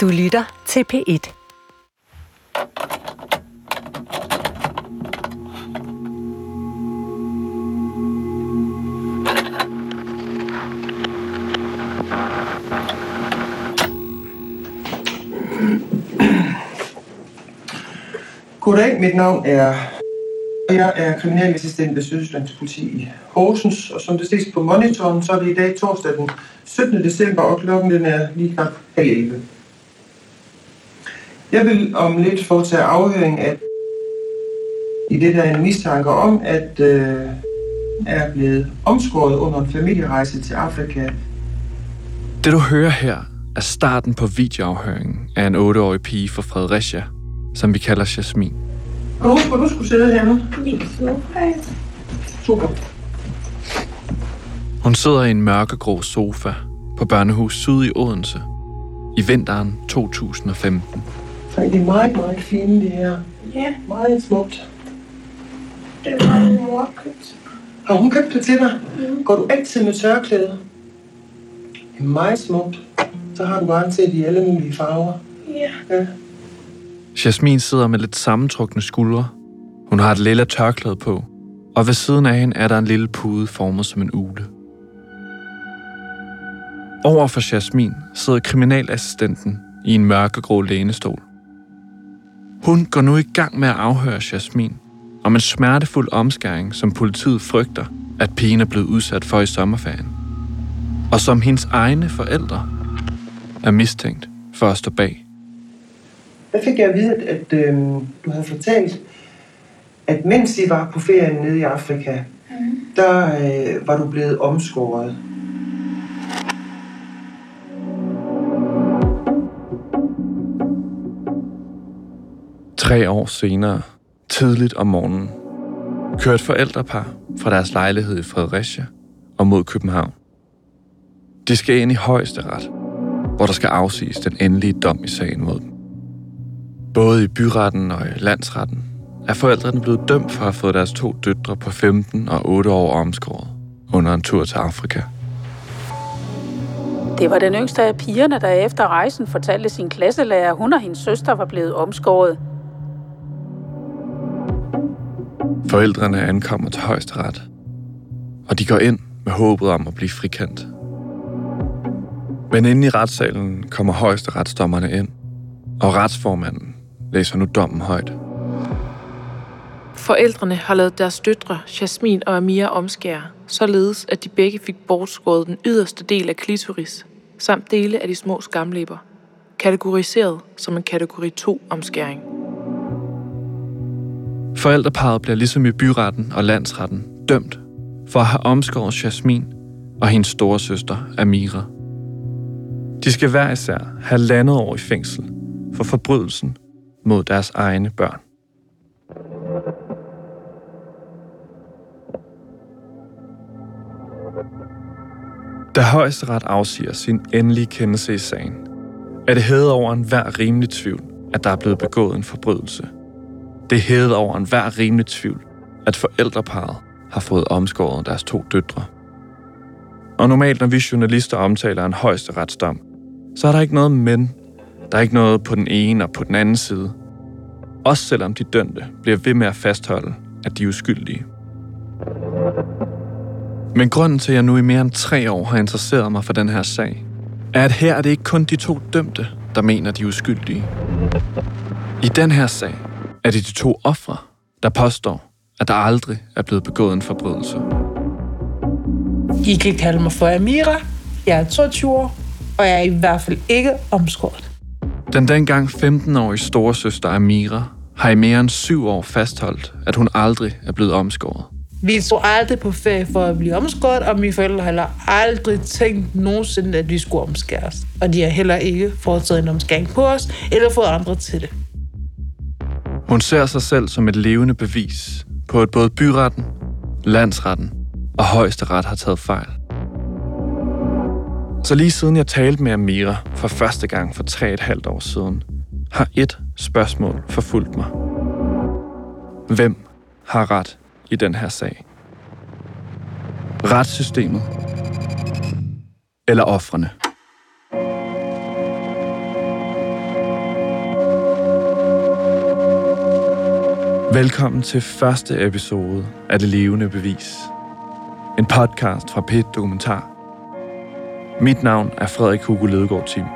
Du lytter til P1. Goddag, mit navn er... Jeg er kriminalassistent ved Sydøstlands politi i Horsens, og som det ses på monitoren, så er det i dag torsdag den 17. december, og klokken den er lige knap halv 11. Jeg vil om lidt foretage afhøring af i det der er en mistanke om, at øh, er blevet omskåret under en familierejse til Afrika. Det du hører her er starten på videoafhøringen af en 8-årig pige fra Fredericia, som vi kalder Jasmin. Kan du huske, hvor du skulle sidde henne? Super. Hun sidder i en mørkegrå sofa på Børnehus Syd i Odense i vinteren 2015. Så det er meget, meget fint, det her. Ja, Meget smukt. det var min mor købt. Har hun købt det til dig? Går du altid med tørklæde? Det er meget smukt. Så har du garanteret i alle mulige farver. Ja, Ja. Jasmin sidder med lidt sammentrukne skuldre. Hun har et lille tørklæde på, og ved siden af hende er der en lille pude formet som en ule. Over for Jasmin sidder kriminalassistenten i en mørkegrå lænestol. Hun går nu i gang med at afhøre Jasmin om en smertefuld omskæring, som politiet frygter, at pigen er blevet udsat for i sommerferien. Og som hendes egne forældre er mistænkt for at stå bag. Der fik jeg at vide, at, at øh, du havde fortalt, at mens I var på ferien nede i Afrika, der øh, var du blevet omskåret. Tre år senere, tidligt om morgenen, kørte et forældrepar fra deres lejlighed i Fredericia og mod København. De skal ind i højesteret, hvor der skal afsiges den endelige dom i sagen mod dem. Både i byretten og i landsretten er forældrene blevet dømt for at have fået deres to døtre på 15 og 8 år omskåret under en tur til Afrika. Det var den yngste af pigerne, der efter rejsen fortalte sin klasselærer, at hun og hendes søster var blevet omskåret. Forældrene ankommer til højesteret, og de går ind med håbet om at blive frikendt. Men inde i retssalen kommer højesteretsdommerne ind, og retsformanden læser nu dommen højt. Forældrene har lavet deres døtre, Jasmin og Amira, omskære, således at de begge fik bortskåret den yderste del af klitoris, samt dele af de små skamlæber, kategoriseret som en kategori 2 omskæring. Forældreparet bliver ligesom i byretten og landsretten dømt for at have omskåret Jasmin og hendes store søster Amira. De skal hver især have landet år i fængsel for forbrydelsen mod deres egne børn. Da højesteret afsiger sin endelige kendelse i sagen, er det hævet over en hver rimelig tvivl, at der er blevet begået en forbrydelse. Det er over en hver rimelig tvivl, at forældreparet har fået omskåret deres to døtre. Og normalt, når vi journalister omtaler en højesteretsdom, så er der ikke noget men. Der er ikke noget på den ene og på den anden side. Også selvom de dømte bliver ved med at fastholde, at de er uskyldige. Men grunden til, at jeg nu i mere end tre år har interesseret mig for den her sag, er, at her er det ikke kun de to dømte, der mener, de er uskyldige. I den her sag er det de to ofre, der påstår, at der aldrig er blevet begået en forbrydelse. I kan kalde mig for Amira. Jeg er 22 år, og jeg er i hvert fald ikke omskåret. Den dengang 15-årige storesøster Amira har i mere end syv år fastholdt, at hun aldrig er blevet omskåret. Vi tog aldrig på ferie for at blive omskåret, og mine forældre har heller aldrig tænkt nogensinde, at vi skulle omskæres. Og de har heller ikke foretaget en omskæring på os, eller fået andre til det. Hun ser sig selv som et levende bevis på, at både byretten, landsretten og højesteret har taget fejl. Så lige siden jeg talte med Amira for første gang for tre et halvt år siden, har et spørgsmål forfulgt mig. Hvem har ret i den her sag? Retssystemet eller offrene? Velkommen til første episode af Det Levende Bevis. En podcast fra Pet Dokumentar. Mit navn er Frederik Hugo Ledegaard Thiem.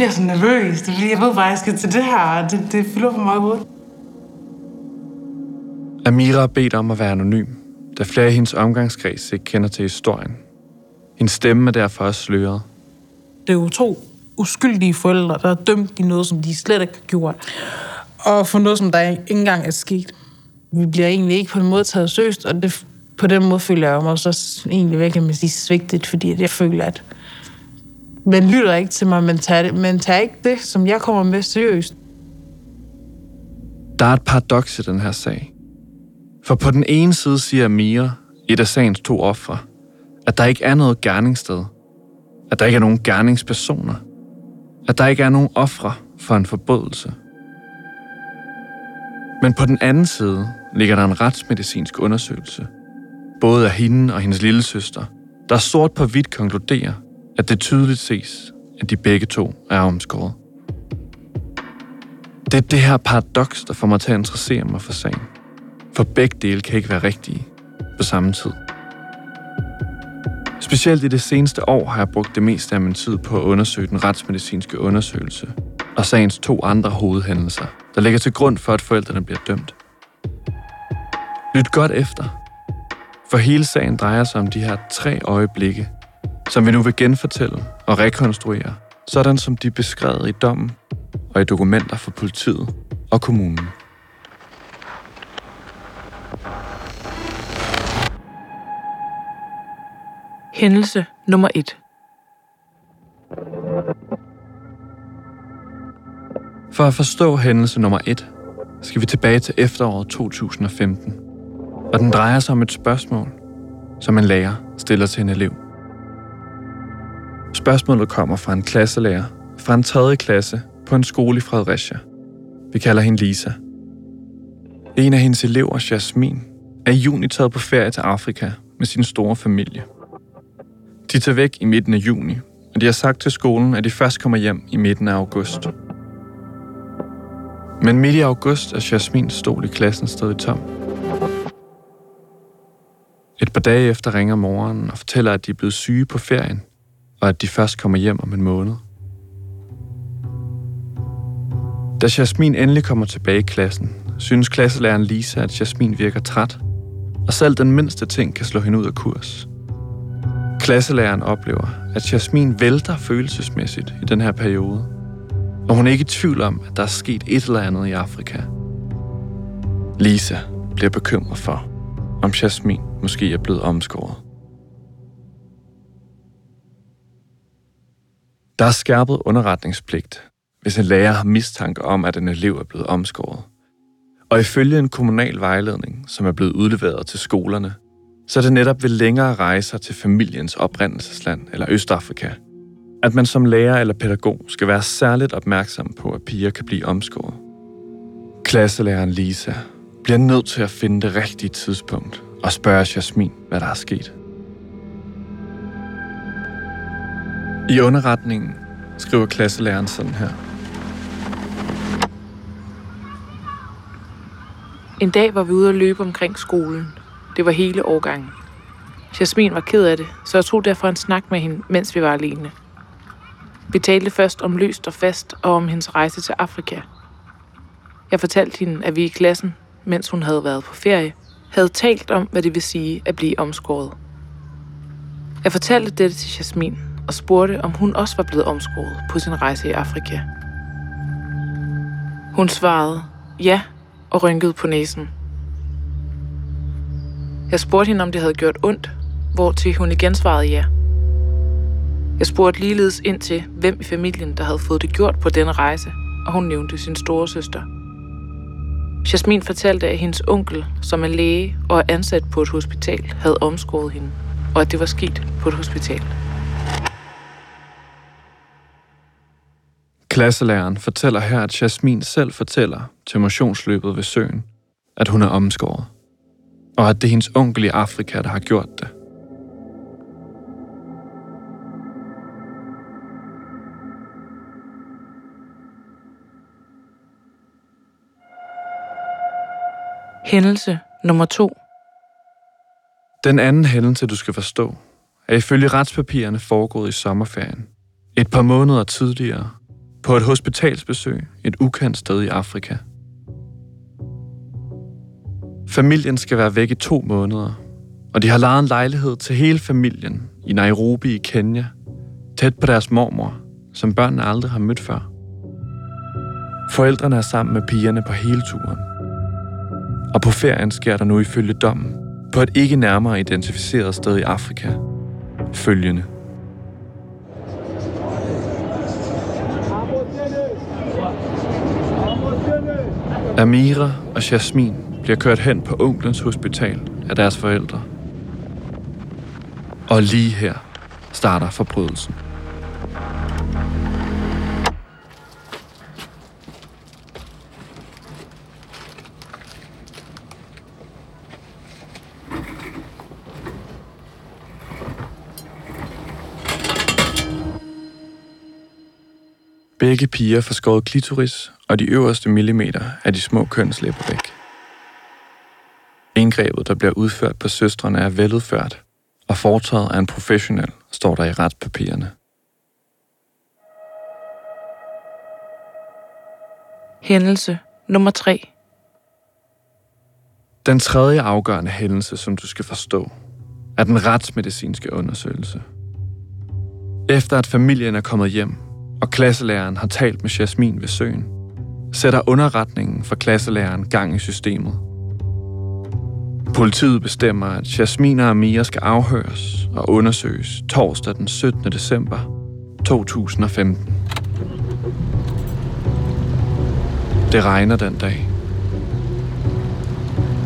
Bliver jeg så nervøs. Det er fordi, jeg ved bare, at jeg skal til det her. Det, det fylder for meget hovedet. Amira har bedt om at være anonym, da flere af hendes omgangskreds ikke kender til historien. Hendes stemme er derfor også sløret. Det er jo to uskyldige forældre, der er dømt i noget, som de slet ikke har gjort. Og for noget, som der ikke engang er sket. Vi bliver egentlig ikke på en måde taget seriøst, og det, på den måde føler jeg mig så egentlig væk, kan man sige, svigtet, fordi at jeg føler, at man lytter ikke til mig, men tager, det, man tager ikke det, som jeg kommer med seriøst. Der er et paradoks i den her sag. For på den ene side siger Mia, et af sagens to ofre, at der ikke er noget gerningssted. At der ikke er nogen gerningspersoner. At der ikke er nogen ofre for en forbrydelse. Men på den anden side ligger der en retsmedicinsk undersøgelse, både af hende og hendes lille søster, der sort på hvidt konkluderer, at det tydeligt ses, at de begge to er omskåret. Det er det her paradoks, der får mig til at interessere mig for sagen. For begge dele kan ikke være rigtige på samme tid. Specielt i det seneste år har jeg brugt det meste af min tid på at undersøge den retsmedicinske undersøgelse og sagens to andre hovedhændelser, der ligger til grund for, at forældrene bliver dømt. Lyt godt efter, for hele sagen drejer sig om de her tre øjeblikke, som vi nu vil genfortælle og rekonstruere, sådan som de er beskrevet i dommen og i dokumenter fra politiet og kommunen. Hændelse nummer 1. For at forstå hændelse nummer 1, skal vi tilbage til efteråret 2015. Og den drejer sig om et spørgsmål, som en lærer stiller til en elev. Spørgsmålet kommer fra en klasselærer fra en 3. klasse på en skole i Fredericia. Vi kalder hende Lisa. En af hendes elever, Jasmin, er i juni taget på ferie til Afrika med sin store familie. De tager væk i midten af juni, og de har sagt til skolen, at de først kommer hjem i midten af august. Men midt i august er Jasmins stol i klassen stadig tom. Et par dage efter ringer moren og fortæller, at de er blevet syge på ferien, og at de først kommer hjem om en måned. Da Jasmin endelig kommer tilbage i klassen, synes klasselæreren Lisa, at Jasmin virker træt, og selv den mindste ting kan slå hende ud af kurs. Klasselæreren oplever, at Jasmin vælter følelsesmæssigt i den her periode, og hun er ikke i tvivl om, at der er sket et eller andet i Afrika. Lisa bliver bekymret for, om Jasmin måske er blevet omskåret. Der er skærpet underretningspligt, hvis en lærer har mistanke om, at en elev er blevet omskåret. Og ifølge en kommunal vejledning, som er blevet udleveret til skolerne, så er det netop ved længere rejser til familiens oprindelsesland eller Østafrika, at man som lærer eller pædagog skal være særligt opmærksom på, at piger kan blive omskåret. Klasselæreren Lisa bliver nødt til at finde det rigtige tidspunkt og spørge Jasmin, hvad der er sket. I underretningen skriver klasselæreren sådan her. En dag var vi ude at løbe omkring skolen. Det var hele årgangen. Jasmin var ked af det, så jeg tog derfor en snak med hende, mens vi var alene. Vi talte først om løst og fast og om hendes rejse til Afrika. Jeg fortalte hende, at vi i klassen, mens hun havde været på ferie, havde talt om, hvad det vil sige at blive omskåret. Jeg fortalte dette til Jasmin og spurgte, om hun også var blevet omskåret på sin rejse i Afrika. Hun svarede ja og rynkede på næsen. Jeg spurgte hende, om det havde gjort ondt, hvor til hun igen svarede ja. Jeg spurgte ligeledes ind til, hvem i familien, der havde fået det gjort på denne rejse, og hun nævnte sin store søster. Jasmin fortalte, at hendes onkel, som er læge og er ansat på et hospital, havde omskåret hende, og at det var sket på et hospital. Klasselæreren fortæller her, at Jasmin selv fortæller til motionsløbet ved søen, at hun er omskåret, og at det er hendes onkel i Afrika, der har gjort det. Hændelse nummer to. Den anden hændelse, du skal forstå, er ifølge retspapirerne foregået i sommerferien. Et par måneder tidligere, på et hospitalsbesøg et ukendt sted i Afrika. Familien skal være væk i to måneder, og de har lejet en lejlighed til hele familien i Nairobi i Kenya, tæt på deres mormor, som børnene aldrig har mødt før. Forældrene er sammen med pigerne på hele turen. Og på ferien sker der nu ifølge dommen, på et ikke nærmere identificeret sted i Afrika, følgende. Amira og Jasmin bliver kørt hen på onklens hospital af deres forældre. Og lige her starter forbrydelsen. Begge piger får skåret klitoris og de øverste millimeter af de små kønslæber væk. Indgrebet, der bliver udført på søstrene, er veludført, og foretaget af en professionel, står der i retspapirerne. Hændelse nummer 3. Den tredje afgørende hændelse, som du skal forstå, er den retsmedicinske undersøgelse. Efter at familien er kommet hjem, og klasselæreren har talt med Jasmin ved søen, sætter underretningen for klasselæreren gang i systemet. Politiet bestemmer, at Jasmin og Amir skal afhøres og undersøges torsdag den 17. december 2015. Det regner den dag.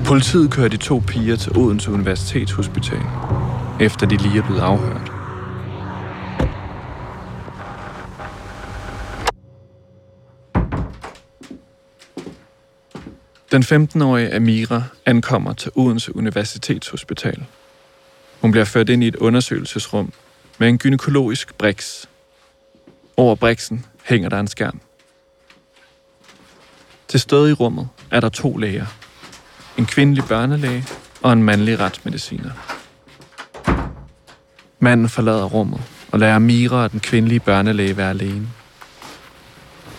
Politiet kører de to piger til Odense Universitetshospital, efter de lige er blevet afhørt. Den 15-årige Amira ankommer til Odense Universitetshospital. Hun bliver ført ind i et undersøgelsesrum med en gynækologisk briks. Over briksen hænger der en skærm. Til stede i rummet er der to læger. En kvindelig børnelæge og en mandlig retsmediciner. Manden forlader rummet og lader Amira og den kvindelige børnelæge være alene.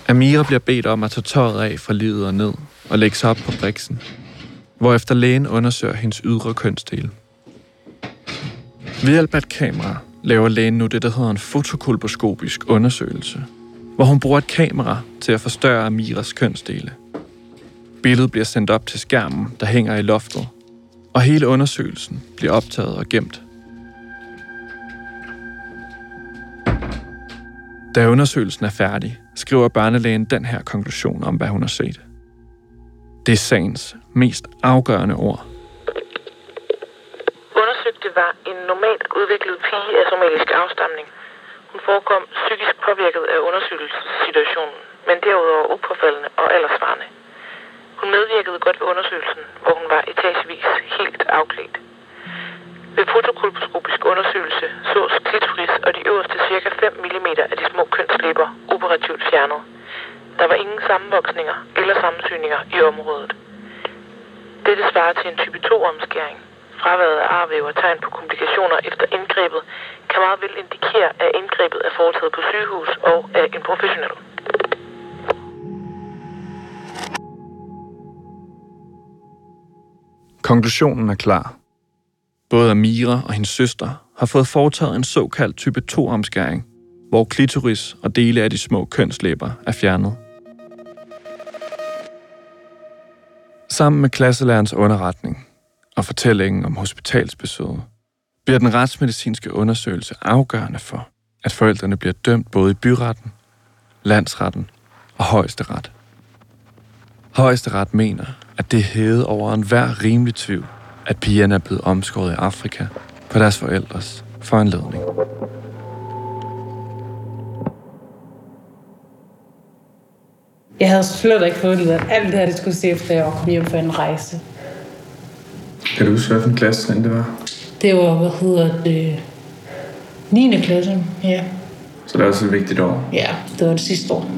Amira bliver bedt om at tage tøjet af fra livet og ned og lægge sig op på briksen, hvorefter lægen undersøger hendes ydre kønsdel. Ved hjælp af et kamera laver lægen nu det, der hedder en fotokolposkopisk undersøgelse, hvor hun bruger et kamera til at forstørre Amiras kønsdele. Billedet bliver sendt op til skærmen, der hænger i loftet, og hele undersøgelsen bliver optaget og gemt. Da undersøgelsen er færdig, skriver børnelægen den her konklusion om, hvad hun har set. Det er sagens mest afgørende ord. Undersøgte var en normalt udviklet pige af somalisk afstamning. Hun forekom psykisk påvirket af undersøgelsessituationen, men derudover upåfaldende og aldersvarende. Hun medvirkede godt ved undersøgelsen, hvor hun var etagevis helt afklædt. Ved fotokolposkopisk undersøgelse sås klitoris og de øverste cirka 5 mm af de små kønslæber operativt fjernet. Der var ingen sammenvoksninger eller sammensyninger i området. Dette svarer til en type 2-omskæring. Fraværet af arvæv og tegn på komplikationer efter indgrebet kan meget vel indikere, at indgrebet er foretaget på sygehus og af en professionel. Konklusionen er klar. Både Amira og hendes søster har fået foretaget en såkaldt type 2-omskæring, hvor klitoris og dele af de små kønslæber er fjernet. Sammen med klasselærens underretning og fortællingen om hospitalsbesøget, bliver den retsmedicinske undersøgelse afgørende for, at forældrene bliver dømt både i byretten, landsretten og højesteret. Højesteret mener, at det er hævet over enhver rimelig tvivl, at pigerne er blevet omskåret i Afrika på deres forældres foranledning. Jeg havde slet ikke fået at alt det her, det skulle se efter, at jeg kom hjem fra en rejse. Kan du huske, hvilken klasse det var? Det var, hvad hedder det, 9. klasse, ja. Så det er også et vigtigt år. Ja, det var det sidste år.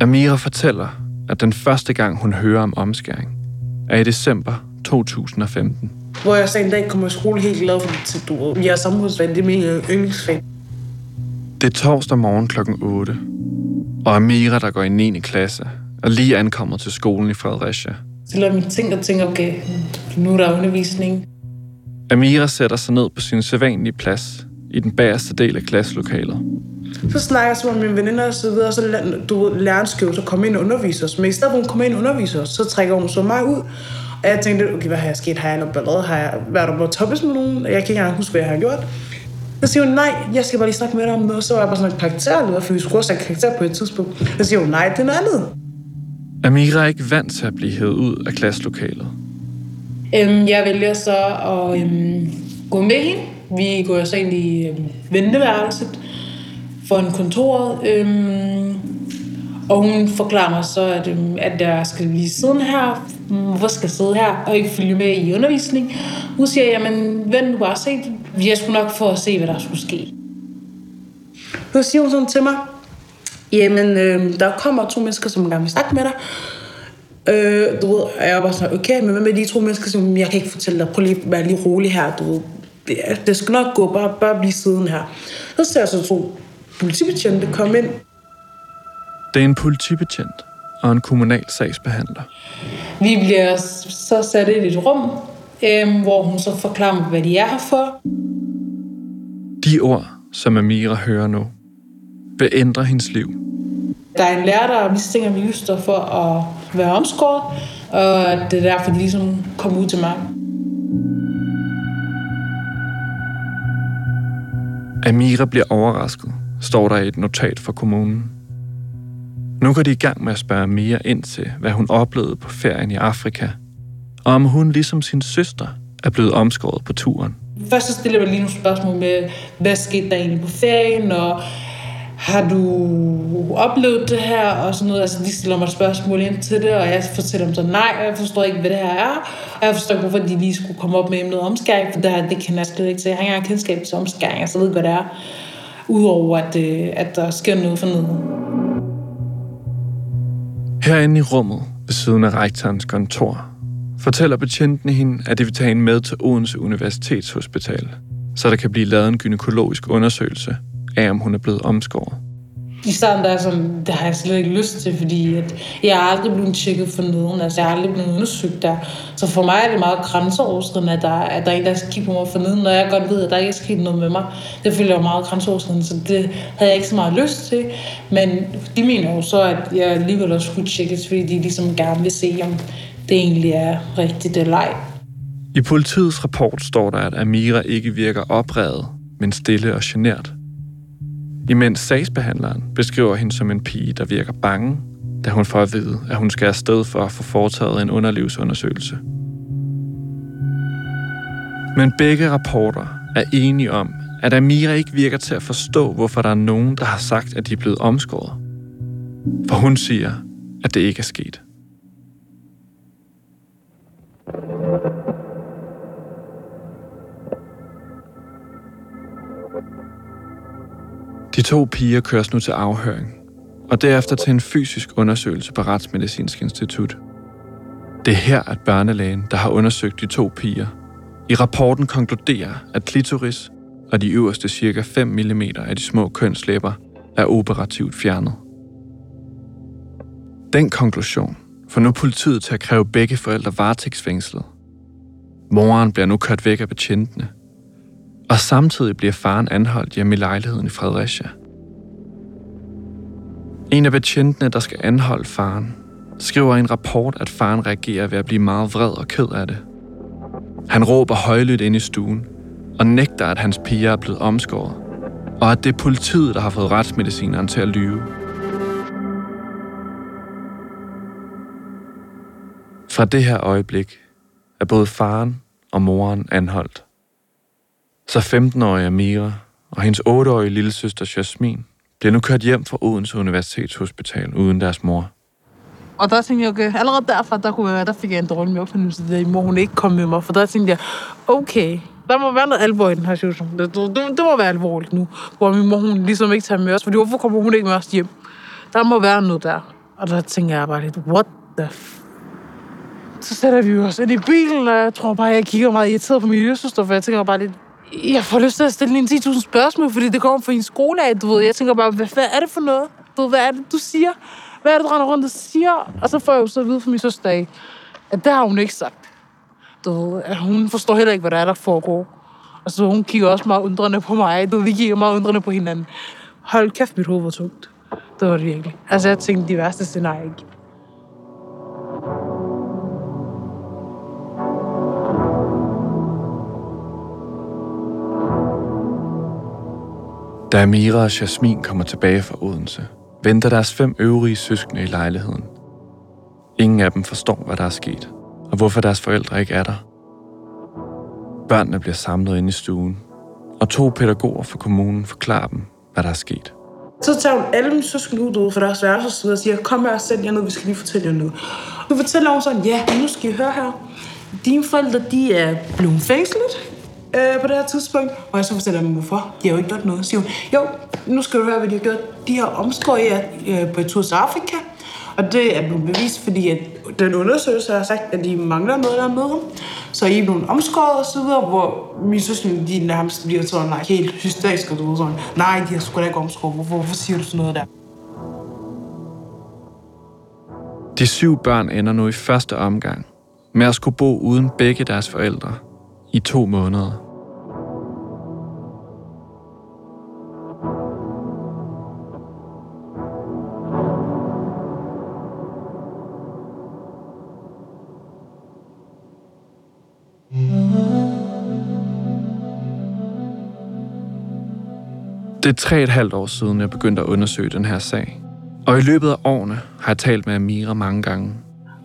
Amira fortæller, at den første gang, hun hører om omskæring, er i december 2015. Hvor jeg så en dag kommer i skole helt glad for det, du ved. Jeg er samfundsfag, det er min yndlingsfag. Det er torsdag morgen kl. 8, og Amira, der går i 9. klasse, er lige ankommet til skolen i Fredericia. Så lader min ting og tænker, okay, nu er der undervisning. Amira sætter sig ned på sin sædvanlige plads i den bagerste del af klasselokalet. Så snakker jeg så med mine veninder og så videre, og så du ved, læreren skal jo så komme ind og undervise os. Men i stedet for, hun kommer ind og undervise os, så trækker hun så mig ud. Og jeg tænkte, okay, hvad har jeg sket? Har jeg noget ballade? Har jeg været der på toppes med nogen? Jeg kan ikke engang huske, hvad jeg har gjort. Så siger hun, nej, jeg skal bare lige snakke med dig om noget. Så var jeg bare sådan et karakterleder, for vi skulle også have karakter på et tidspunkt. Så siger hun, nej, det er noget andet. Amira er ikke vant til at blive hævet ud af klasselokalet. Øhm, jeg vælger så at øhm, gå med hende. Vi går så ind i øhm, venteværelset for en kontoret. Øhm, og hun forklarer mig så, at, øhm, at jeg skal lige sidde her. Hvorfor skal jeg sidde her og ikke følge med i undervisning? Hun siger, jamen vent nu bare se. Jeg skulle nok for at se, hvad der skulle ske. Så siger hun sådan til mig, jamen øh, der kommer to mennesker, som gerne vil snakke med dig. Øh, du ved, og jeg var bare sådan, okay, men hvad med de to mennesker, som jeg kan ikke fortælle dig, prøv lige at være lige rolig her, du ved. Det, det skal nok gå, bare, bare blive siden her. Så ser jeg så to politibetjente komme ind. Det er en politibetjent og en kommunal sagsbehandler. Vi bliver så sat ind i et rum, øh, hvor hun så forklarer mig, hvad de er her for. De ord, som Amira hører nu, vil ændre hendes liv. Der er en lærer, der mistænker min lyster for at være omskåret, og det er derfor, de ligesom kom ud til mig. Amira bliver overrasket, står der i et notat fra kommunen. Nu går de i gang med at spørge Amira ind til, hvad hun oplevede på ferien i Afrika, og om hun ligesom sin søster er blevet omskåret på turen. Først så stiller jeg lige nogle spørgsmål med, hvad skete der egentlig på ferien, og har du oplevet det her, og sådan noget. Altså, de stiller mig spørgsmål ind til det, og jeg fortæller dem så, nej, jeg forstår ikke, hvad det her er. Og jeg forstår ikke, hvorfor de lige skulle komme op med emnet omskæring, for det, her, det kan jeg slet ikke til. Jeg har ikke engang kendskab til omskæring, jeg så ved, hvad det er. Udover at, øh, at der sker noget for noget. Herinde i rummet ved siden af rektorens kontor fortæller betjentene hende, at de vil tage hende med til Odense Universitetshospital, så der kan blive lavet en gynækologisk undersøgelse af, om hun er blevet omskåret. I starten der er sådan, det har jeg slet ikke lyst til, fordi at jeg er aldrig blevet tjekket for noget. Altså, jeg er aldrig blevet undersøgt der. Så for mig er det meget grænseoverskridende, at der, at der er en, der skal kigge på mig for neden, når jeg godt ved, at der ikke er sket noget med mig. Det føler jeg meget grænseoverskridende, så det havde jeg ikke så meget lyst til. Men de mener jo så, at jeg alligevel også skulle tjekkes, fordi de ligesom gerne vil se, om det egentlig er rigtigt eller ej. I politiets rapport står der, at Amira ikke virker oprevet, men stille og genert. Imens sagsbehandleren beskriver hende som en pige, der virker bange, da hun får at vide, at hun skal afsted for at få foretaget en underlivsundersøgelse. Men begge rapporter er enige om, at Amira ikke virker til at forstå, hvorfor der er nogen, der har sagt, at de er blevet omskåret. For hun siger, at det ikke er sket. De to piger køres nu til afhøring, og derefter til en fysisk undersøgelse på Retsmedicinsk Institut. Det er her, at børnelægen, der har undersøgt de to piger, i rapporten konkluderer, at klitoris og de øverste cirka 5 mm af de små kønslæber er operativt fjernet. Den konklusion får nu politiet til at kræve begge forældre varetægtsfængslet. Moren bliver nu kørt væk af betjentene, og samtidig bliver faren anholdt hjemme i lejligheden i Fredericia. En af betjentene, der skal anholde faren, skriver i en rapport, at faren reagerer ved at blive meget vred og ked af det. Han råber højlydt ind i stuen og nægter, at hans piger er blevet omskåret, og at det er politiet, der har fået retsmedicineren til at lyve. Fra det her øjeblik er både faren og moren anholdt. Så 15-årige Amira og hendes 8-årige lille søster Jasmin bliver nu kørt hjem fra Odense Universitetshospital uden deres mor. Og der tænkte jeg, okay, allerede derfra, der, kunne jeg, der fik jeg en dårlig mavefornemmelse, da mor hun ikke kom med mig. For der tænkte jeg, okay, der må være noget alvor i den her situation. Det, det, det må være alvorligt nu, hvor min mor hun ligesom ikke tager med os. Fordi hvorfor kommer hun ikke med os hjem? Der må være noget der. Og der tænker jeg bare lidt, what the f- Så sætter vi os ind i bilen, og jeg tror bare, jeg kigger meget irriteret på min lillesøster, for jeg tænker bare lidt, jeg får lyst til at stille hende 10.000 spørgsmål, fordi det kommer fra en skole af, du ved. Jeg tænker bare, hvad, hvad er det for noget? Du ved, hvad er det, du siger? Hvad er det, du render rundt og siger? Og så får jeg jo så at vide fra min søster af, at det har hun ikke sagt. Du ved, at hun forstår heller ikke, hvad der er, der foregår. Og så hun kigger også meget undrende på mig. Du ved, vi kigger meget undrende på hinanden. Hold kæft, mit hoved var tungt. Det var det virkelig. Altså, jeg tænkte, de værste scenarier ikke. Da Amira og Jasmin kommer tilbage fra Odense, venter deres fem øvrige søskende i lejligheden. Ingen af dem forstår, hvad der er sket, og hvorfor deres forældre ikke er der. Børnene bliver samlet inde i stuen, og to pædagoger fra kommunen forklarer dem, hvad der er sket. Så tager hun alle mine søskende ud ude for deres værelse og siger, kom her og sæt jer ned, vi skal lige fortælle jer noget. Nu fortæller hun sådan, ja, nu skal I høre her. Dine forældre, de er blevet fængslet øh, på det her tidspunkt. Og jeg så fortæller dem, hvorfor. De har jo ikke gjort noget. Så siger hun, jo, nu skal du høre, hvad de har gjort. De har omskåret jer øh, på et tur til Afrika. Og det er blevet bevist, fordi at den undersøgelse har sagt, at de mangler noget der med. Så I er blevet omskåret og så videre, hvor min søskende, de nærmest bliver sådan like, helt hysterisk og du ved sådan, nej, de har sgu da ikke omskåret. Hvorfor, hvorfor siger du sådan noget der? De syv børn ender nu i første omgang med at skulle bo uden begge deres forældre i to måneder. Det er tre et halvt år siden, jeg begyndte at undersøge den her sag. Og i løbet af årene har jeg talt med Amira mange gange.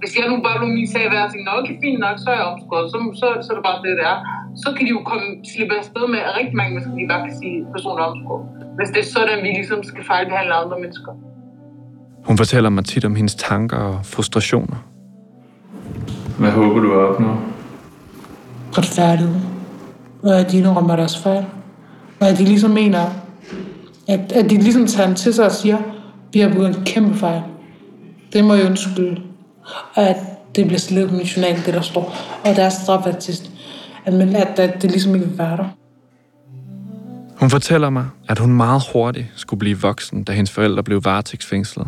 Hvis jeg nu bare lå min sag være og tænkte, "Nå, okay, fint nok, så er jeg omskåret, så, så, så er det bare det, det er. Så kan de jo komme, slippe afsted med, at rigtig mange mennesker, de bare kan sige, at personen er omskåret. Hvis det er sådan, vi ligesom skal fejlbehandle andre mennesker. Hun fortæller mig tit om hendes tanker og frustrationer. Hvad håber du at opnå? retfærdighed. Og at de indrømmer deres fejl. At de ligesom mener, at, at de ligesom tager den til sig og siger, vi har begået en kæmpe fejl. Det må jeg undskylde. Og at det bliver slet på min journal, det der står. Og deres strafattest. At, man, at, at det ligesom ikke vil være der. Hun fortæller mig, at hun meget hurtigt skulle blive voksen, da hendes forældre blev varetægtsfængslet.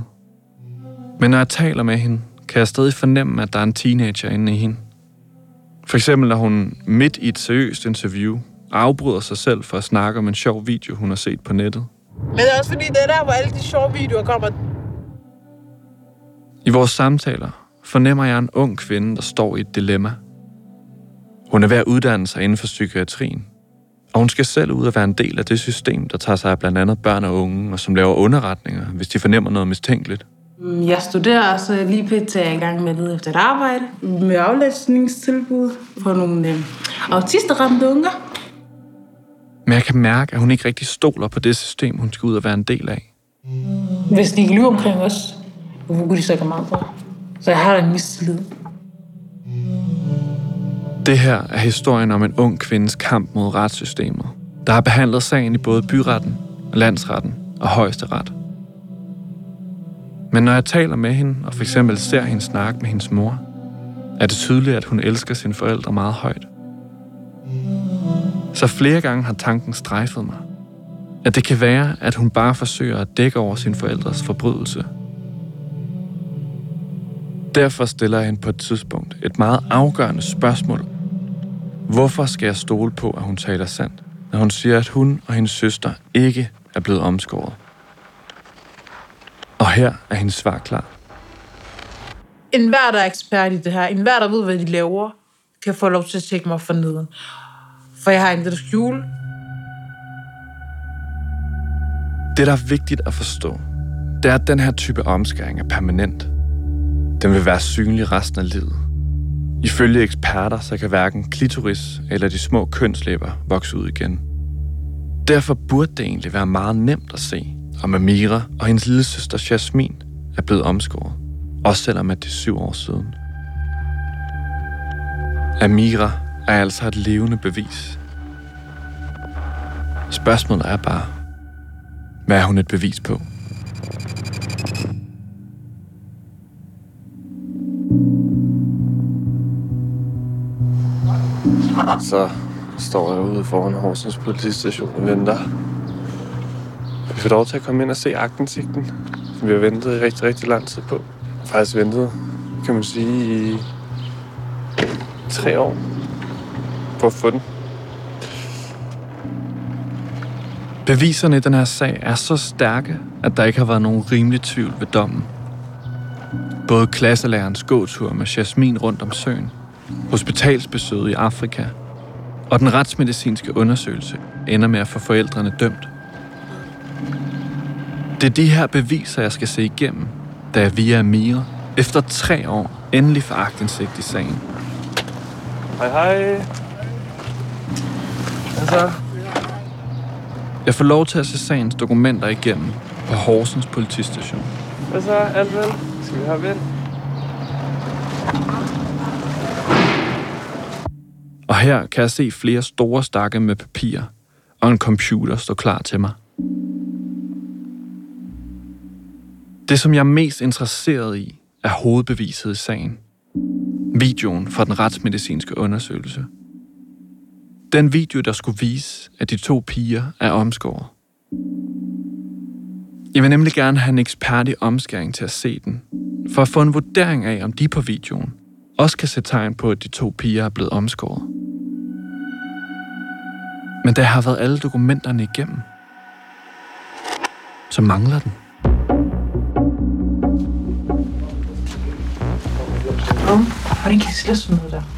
Men når jeg taler med hende, kan jeg stadig fornemme, at der er en teenager inde i hende. For eksempel når hun midt i et seriøst interview afbryder sig selv for at snakke om en sjov video, hun har set på nettet. Men det er også fordi, det er der, hvor alle de sjove videoer kommer. I vores samtaler fornemmer jeg en ung kvinde, der står i et dilemma. Hun er ved at uddanne sig inden for psykiatrien, og hun skal selv ud og være en del af det system, der tager sig af blandt andet børn og unge, og som laver underretninger, hvis de fornemmer noget mistænkeligt. Jeg studerer, så jeg lige pt. er i gang med at lede efter et arbejde med aflæsningstilbud for nogle øh, autisterramte unger. Men jeg kan mærke, at hun ikke rigtig stoler på det system, hun skal ud og være en del af. Hvis de ikke lyver omkring os, hvorfor kunne de så ikke meget på? Så jeg har en mistillid. Det her er historien om en ung kvindes kamp mod retssystemet, der har behandlet sagen i både byretten, landsretten og højesteret. Men når jeg taler med hende og for eksempel ser hende snakke med hendes mor, er det tydeligt, at hun elsker sine forældre meget højt. Så flere gange har tanken strejfet mig, at det kan være, at hun bare forsøger at dække over sin forældres forbrydelse. Derfor stiller jeg hende på et tidspunkt et meget afgørende spørgsmål. Hvorfor skal jeg stole på, at hun taler sandt, når hun siger, at hun og hendes søster ikke er blevet omskåret? Og her er hendes svar klar. En hver, der er ekspert i det her, en hver, der ved, hvad de laver, kan få lov til at tjekke mig for neden. For jeg har intet at skjule. Det, der er vigtigt at forstå, det er, at den her type omskæring er permanent. Den vil være synlig resten af livet. Ifølge eksperter, så kan hverken klitoris eller de små kønslæber vokse ud igen. Derfor burde det egentlig være meget nemt at se, om Amira og hendes lille søster Jasmin er blevet omskåret. Også selvom at det er syv år siden. Amira er altså et levende bevis. Spørgsmålet er bare, hvad er hun et bevis på? Så står jeg ude foran Horsens politistation og venter. Vi får lov til at komme ind og se agtensigten, som vi har ventet i rigtig, rigtig lang tid på. Faktisk ventet, kan man sige, i tre år på at få den. Beviserne i den her sag er så stærke, at der ikke har været nogen rimelig tvivl ved dommen. Både klasselærerens gåtur med Jasmin rundt om søen, hospitalsbesøget i Afrika og den retsmedicinske undersøgelse ender med at få forældrene dømt. Det er de her beviser, jeg skal se igennem, da jeg via Amira efter tre år endelig får agtindsigt i sagen. Hej hej. Så? Jeg får lov til at se sagens dokumenter igennem på Horsens politistation. Hvad så? Alt vel? Skal vi have vind? Og her kan jeg se flere store stakke med papir og en computer stå klar til mig. Det, som jeg er mest interesseret i, er hovedbeviset i sagen. Videoen fra den retsmedicinske undersøgelse. Den video, der skulle vise, at de to piger er omskåret. Jeg vil nemlig gerne have en ekspert i omskæring til at se den, for at få en vurdering af, om de på videoen også kan se tegn på, at de to piger er blevet omskåret. Men da jeg har været alle dokumenterne igennem, så mangler den. Hvordan kan de slet sådan noget der?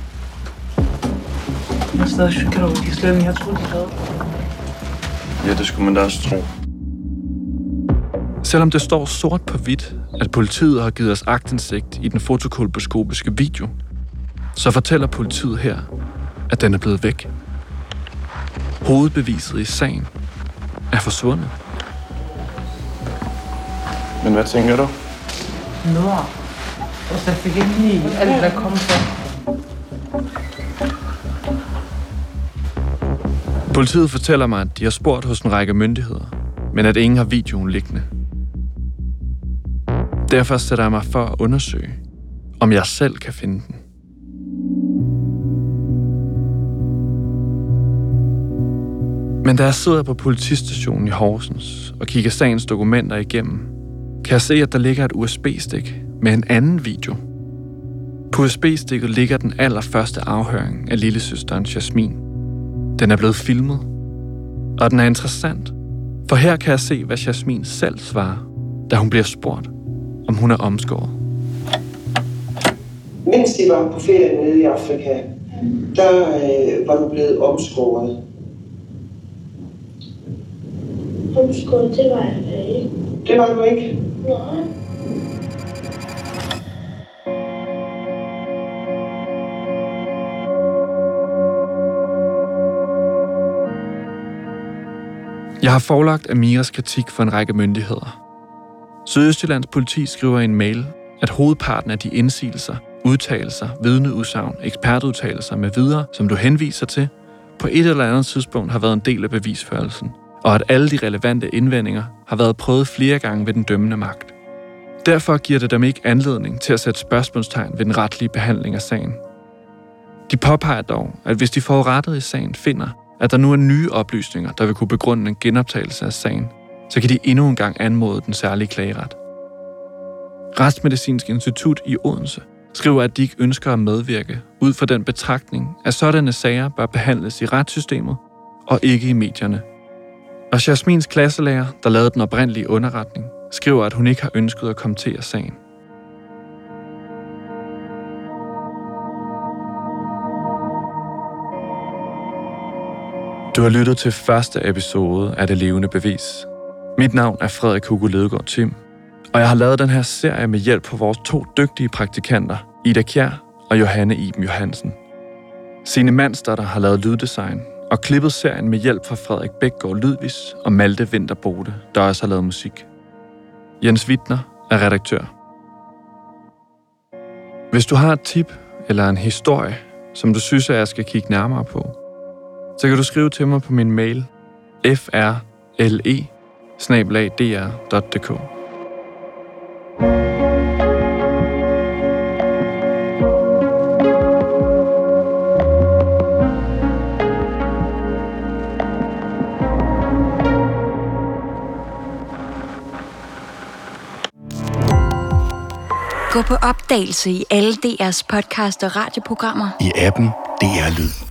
Jeg er stadig chokeret over, at de slet ikke har troet, de havde. Ja, det skulle man da også tro. Selvom det står sort på hvidt, at politiet har givet os agtindsigt i den fotokolposkopiske video, så fortæller politiet her, at den er blevet væk. Hovedbeviset i sagen er forsvundet. Men hvad tænker du? Noget. Og så fik jeg lige alt, der kom fra. Politiet fortæller mig, at de har spurgt hos en række myndigheder, men at ingen har videoen liggende. Derfor sætter jeg mig for at undersøge, om jeg selv kan finde den. Men da jeg sidder på politistationen i Horsens og kigger sagens dokumenter igennem, kan jeg se, at der ligger et USB-stik med en anden video. På USB-stikket ligger den allerførste afhøring af lillesøsteren Jasmin. Den er blevet filmet, og den er interessant, for her kan jeg se, hvad Jasmin selv svarer, da hun bliver spurgt, om hun er omskåret. Mens de var på ferie nede i Afrika, der øh, var du blevet omskåret. Omskåret, det var jeg ikke. Det var du ikke. Nej. Har forelagt Amiras kritik for en række myndigheder. Sydøstjyllands politi skriver i en mail, at hovedparten af de indsigelser, udtalelser, vidneudsagn, ekspertudtalelser med videre, som du henviser til, på et eller andet tidspunkt har været en del af bevisførelsen, og at alle de relevante indvendinger har været prøvet flere gange ved den dømmende magt. Derfor giver det dem ikke anledning til at sætte spørgsmålstegn ved den retlige behandling af sagen. De påpeger dog, at hvis de forurettede i sagen finder, at der nu er nye oplysninger, der vil kunne begrunde en genoptagelse af sagen, så kan de endnu en gang anmode den særlige klageret. Retsmedicinsk Institut i Odense skriver, at de ikke ønsker at medvirke ud fra den betragtning, at sådanne sager bør behandles i retssystemet og ikke i medierne. Og Jasmins klasselærer, der lavede den oprindelige underretning, skriver, at hun ikke har ønsket at kommentere sagen. Du har lyttet til første episode af Det Levende Bevis. Mit navn er Frederik Hugo Ledegaard Tim, og jeg har lavet den her serie med hjælp fra vores to dygtige praktikanter, Ida Kjær og Johanne Iben Johansen. Sine Manster, der har lavet lyddesign, og klippet serien med hjælp fra Frederik Bækgaard Lydvis og Malte Vinterbode, der også har lavet musik. Jens Wittner er redaktør. Hvis du har et tip eller en historie, som du synes, at jeg skal kigge nærmere på, så kan du skrive til mig på min mail frle Gå på opdagelse i alle DR's podcast og radioprogrammer. I appen DR Lyd.